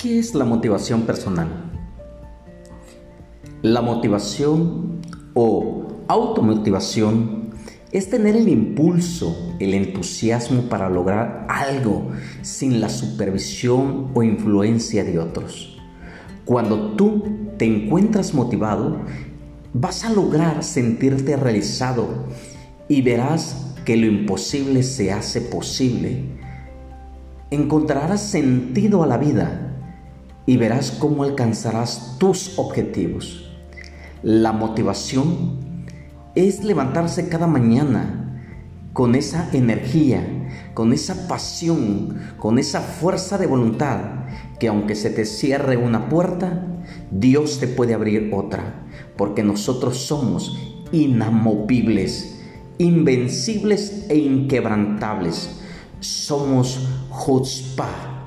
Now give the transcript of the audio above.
¿Qué es la motivación personal? La motivación o automotivación es tener el impulso, el entusiasmo para lograr algo sin la supervisión o influencia de otros. Cuando tú te encuentras motivado, vas a lograr sentirte realizado y verás que lo imposible se hace posible. Encontrarás sentido a la vida y verás cómo alcanzarás tus objetivos. La motivación es levantarse cada mañana con esa energía, con esa pasión, con esa fuerza de voluntad, que aunque se te cierre una puerta, Dios te puede abrir otra, porque nosotros somos inamovibles, invencibles e inquebrantables. Somos Jotzpah